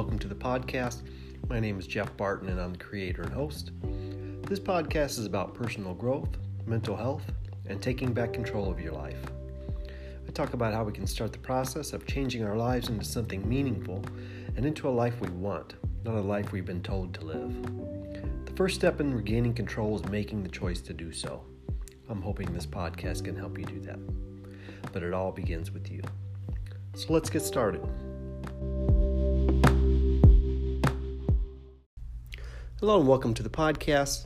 welcome to the podcast. My name is Jeff Barton, and I'm the creator and host. This podcast is about personal growth, mental health, and taking back control of your life. I talk about how we can start the process of changing our lives into something meaningful and into a life we want, not a life we've been told to live. The first step in regaining control is making the choice to do so. I'm hoping this podcast can help you do that. But it all begins with you. So let's get started. Hello and welcome to the podcast.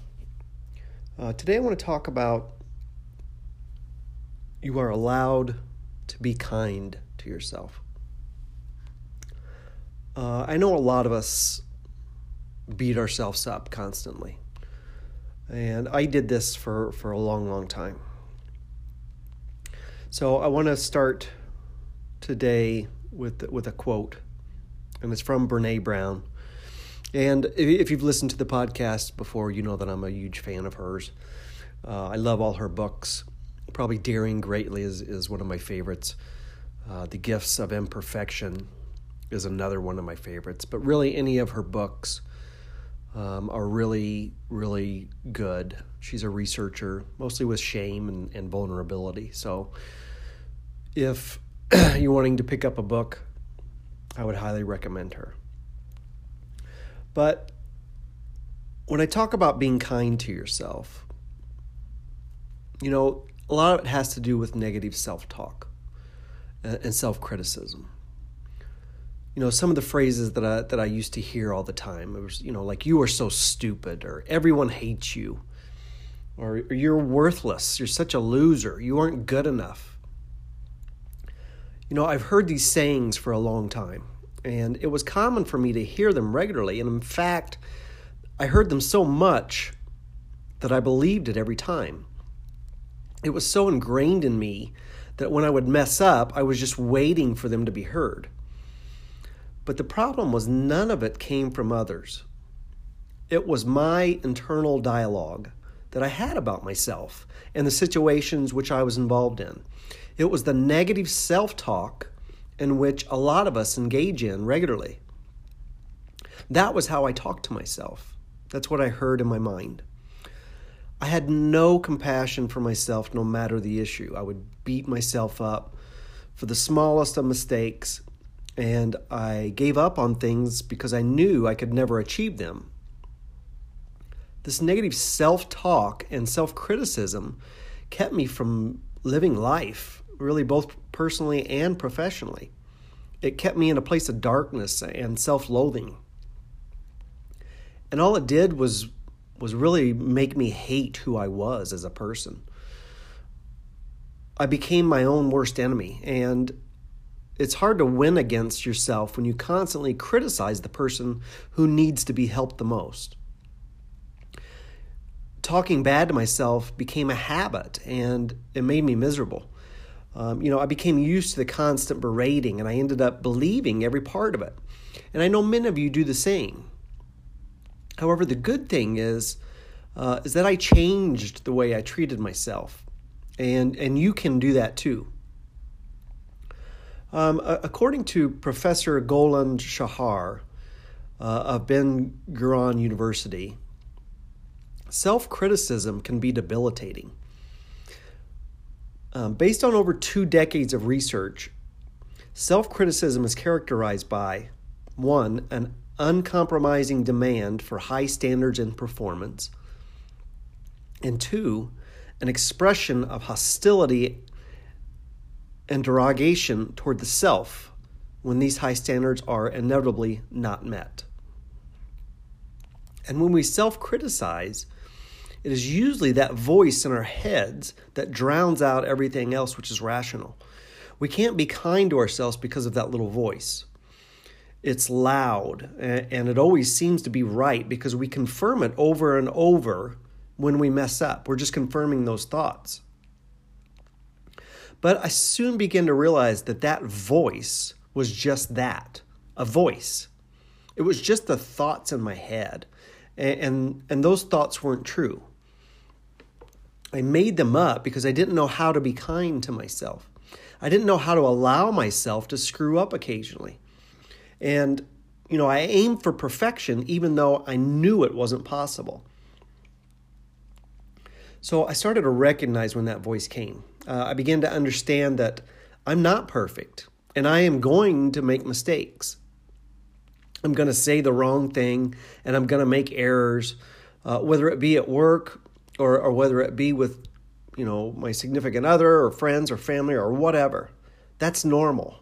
Uh, today I want to talk about you are allowed to be kind to yourself. Uh, I know a lot of us beat ourselves up constantly. And I did this for, for a long, long time. So I want to start today with, with a quote, and it's from Brene Brown. And if you've listened to the podcast before, you know that I'm a huge fan of hers. Uh, I love all her books. Probably Daring Greatly is, is one of my favorites. Uh, the Gifts of Imperfection is another one of my favorites. But really, any of her books um, are really, really good. She's a researcher, mostly with shame and, and vulnerability. So if you're wanting to pick up a book, I would highly recommend her. But when I talk about being kind to yourself, you know, a lot of it has to do with negative self talk uh, and self criticism. You know, some of the phrases that I, that I used to hear all the time, it was, you know, like, you are so stupid, or everyone hates you, or, or you're worthless, you're such a loser, you aren't good enough. You know, I've heard these sayings for a long time. And it was common for me to hear them regularly. And in fact, I heard them so much that I believed it every time. It was so ingrained in me that when I would mess up, I was just waiting for them to be heard. But the problem was none of it came from others. It was my internal dialogue that I had about myself and the situations which I was involved in. It was the negative self talk in which a lot of us engage in regularly. That was how I talked to myself. That's what I heard in my mind. I had no compassion for myself no matter the issue. I would beat myself up for the smallest of mistakes, and I gave up on things because I knew I could never achieve them. This negative self talk and self criticism kept me from living life really both personally and professionally. It kept me in a place of darkness and self-loathing. And all it did was was really make me hate who I was as a person. I became my own worst enemy and it's hard to win against yourself when you constantly criticize the person who needs to be helped the most. Talking bad to myself became a habit and it made me miserable. Um, you know, I became used to the constant berating and I ended up believing every part of it. And I know many of you do the same. However, the good thing is, uh, is that I changed the way I treated myself. And, and you can do that too. Um, according to Professor Golan Shahar uh, of Ben Gurion University, self criticism can be debilitating. Um, based on over two decades of research, self criticism is characterized by one, an uncompromising demand for high standards and performance, and two, an expression of hostility and derogation toward the self when these high standards are inevitably not met. And when we self criticize, it is usually that voice in our heads that drowns out everything else which is rational. We can't be kind to ourselves because of that little voice. It's loud and it always seems to be right because we confirm it over and over when we mess up. We're just confirming those thoughts. But I soon began to realize that that voice was just that a voice. It was just the thoughts in my head. And, and, and those thoughts weren't true. I made them up because I didn't know how to be kind to myself. I didn't know how to allow myself to screw up occasionally. And you know, I aimed for perfection even though I knew it wasn't possible. So I started to recognize when that voice came. Uh, I began to understand that I'm not perfect and I am going to make mistakes. I'm going to say the wrong thing and I'm going to make errors, uh, whether it be at work or, or whether it be with, you know, my significant other or friends or family or whatever. That's normal.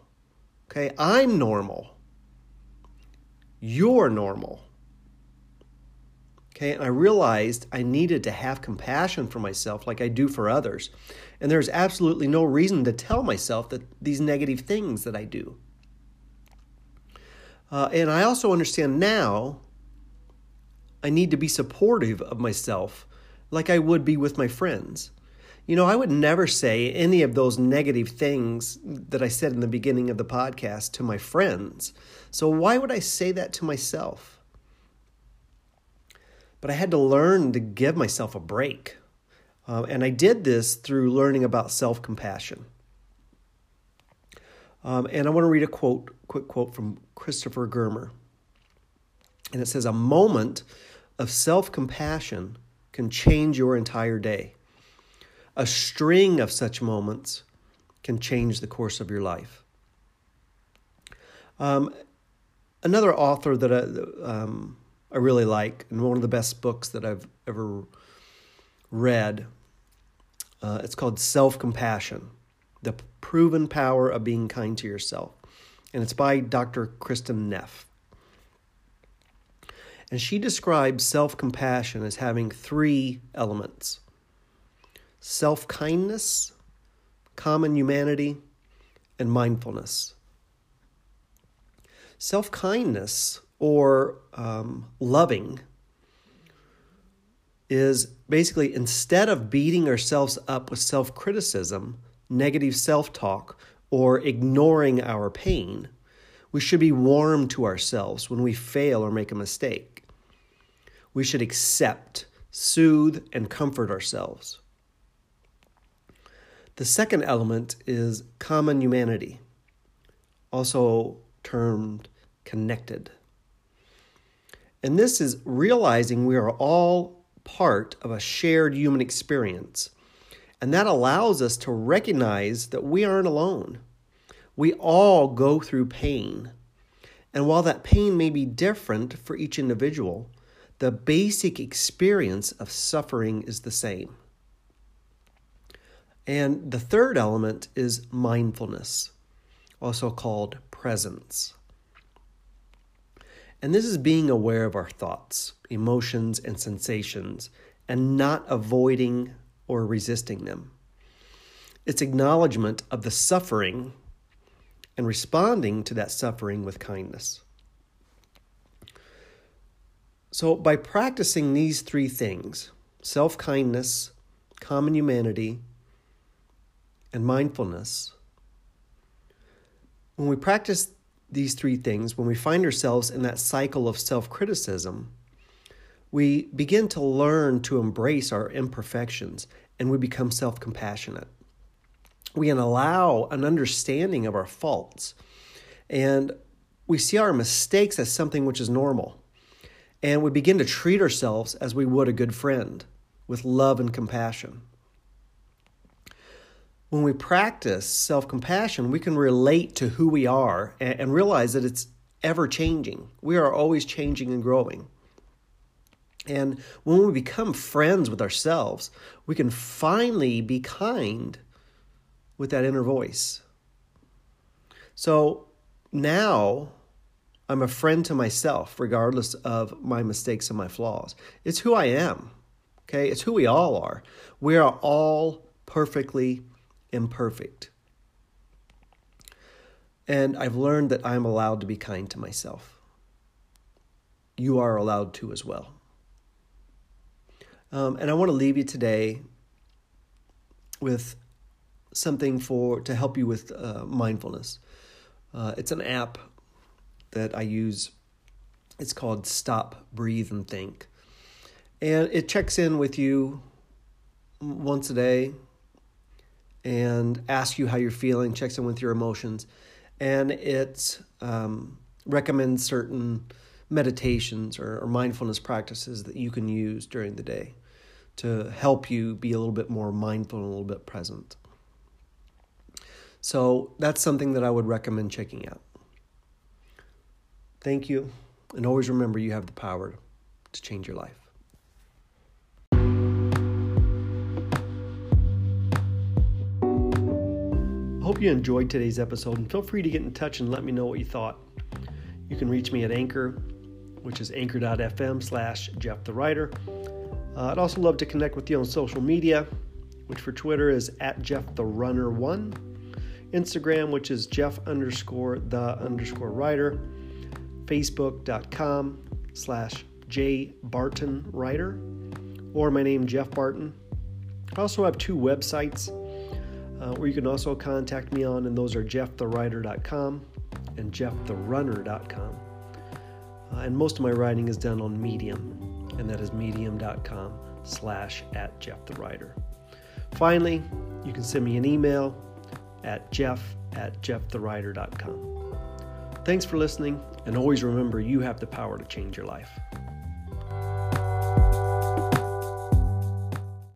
Okay, I'm normal. You're normal. Okay, and I realized I needed to have compassion for myself like I do for others. And there's absolutely no reason to tell myself that these negative things that I do. Uh, and I also understand now I need to be supportive of myself like I would be with my friends. You know, I would never say any of those negative things that I said in the beginning of the podcast to my friends. So why would I say that to myself? But I had to learn to give myself a break. Uh, and I did this through learning about self compassion. Um, and I want to read a quote, quick quote from Christopher Germer. And it says, A moment of self compassion can change your entire day. A string of such moments can change the course of your life. Um, another author that I, um, I really like, and one of the best books that I've ever read. Uh, it's called Self Compassion The Proven Power of Being Kind to Yourself. And it's by Dr. Kristin Neff. And she describes self compassion as having three elements self kindness, common humanity, and mindfulness. Self kindness or um, loving is basically instead of beating ourselves up with self criticism, negative self talk, or ignoring our pain, we should be warm to ourselves when we fail or make a mistake. We should accept, soothe, and comfort ourselves. The second element is common humanity, also termed connected. And this is realizing we are all part of a shared human experience. And that allows us to recognize that we aren't alone. We all go through pain. And while that pain may be different for each individual, the basic experience of suffering is the same. And the third element is mindfulness, also called presence. And this is being aware of our thoughts, emotions, and sensations, and not avoiding or resisting them. It's acknowledgement of the suffering and responding to that suffering with kindness. So, by practicing these three things self kindness, common humanity, and mindfulness when we practice these three things, when we find ourselves in that cycle of self criticism, we begin to learn to embrace our imperfections and we become self compassionate. We can allow an understanding of our faults and we see our mistakes as something which is normal. And we begin to treat ourselves as we would a good friend with love and compassion when we practice self compassion, we can relate to who we are and, and realize that it's ever changing. We are always changing and growing. And when we become friends with ourselves, we can finally be kind with that inner voice. So now I'm a friend to myself, regardless of my mistakes and my flaws. It's who I am. Okay? It's who we all are. We are all perfectly imperfect. And I've learned that I'm allowed to be kind to myself. You are allowed to as well. Um, and I want to leave you today with something for to help you with uh, mindfulness. Uh, it's an app that I use. It's called Stop, Breathe, and Think, and it checks in with you once a day, and asks you how you're feeling, checks in with your emotions, and it um, recommend certain meditations or, or mindfulness practices that you can use during the day to help you be a little bit more mindful and a little bit present. So that's something that I would recommend checking out. Thank you, and always remember you have the power to change your life. I hope you enjoyed today's episode and feel free to get in touch and let me know what you thought. You can reach me at Anchor, which is anchor.fm slash Jeff the Writer. Uh, I'd also love to connect with you on social media, which for Twitter is at Jeff the Runner One, Instagram, which is Jeff underscore the underscore writer, Facebook.com slash J Barton Writer, or my name Jeff Barton. I also have two websites uh, where you can also contact me on, and those are jeffthewriter.com and jefftherunner.com. Uh, and most of my writing is done on Medium and that is medium.com slash at Jeff the Writer. Finally, you can send me an email at jeff at jeffthewriter.com. Thanks for listening, and always remember you have the power to change your life.